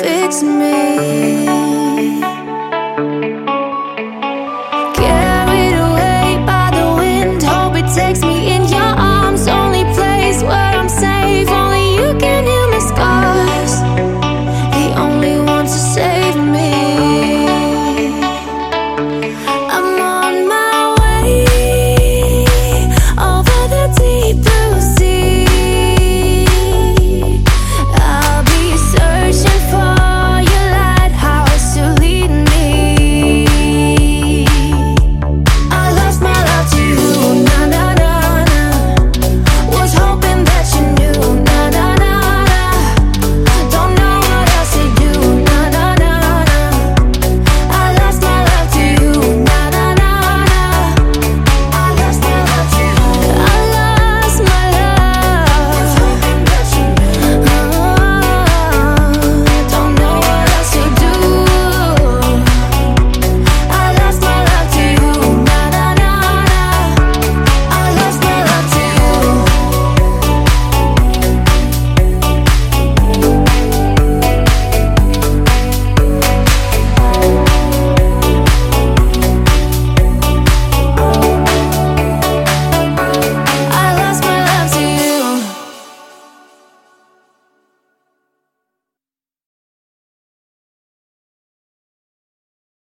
fix me.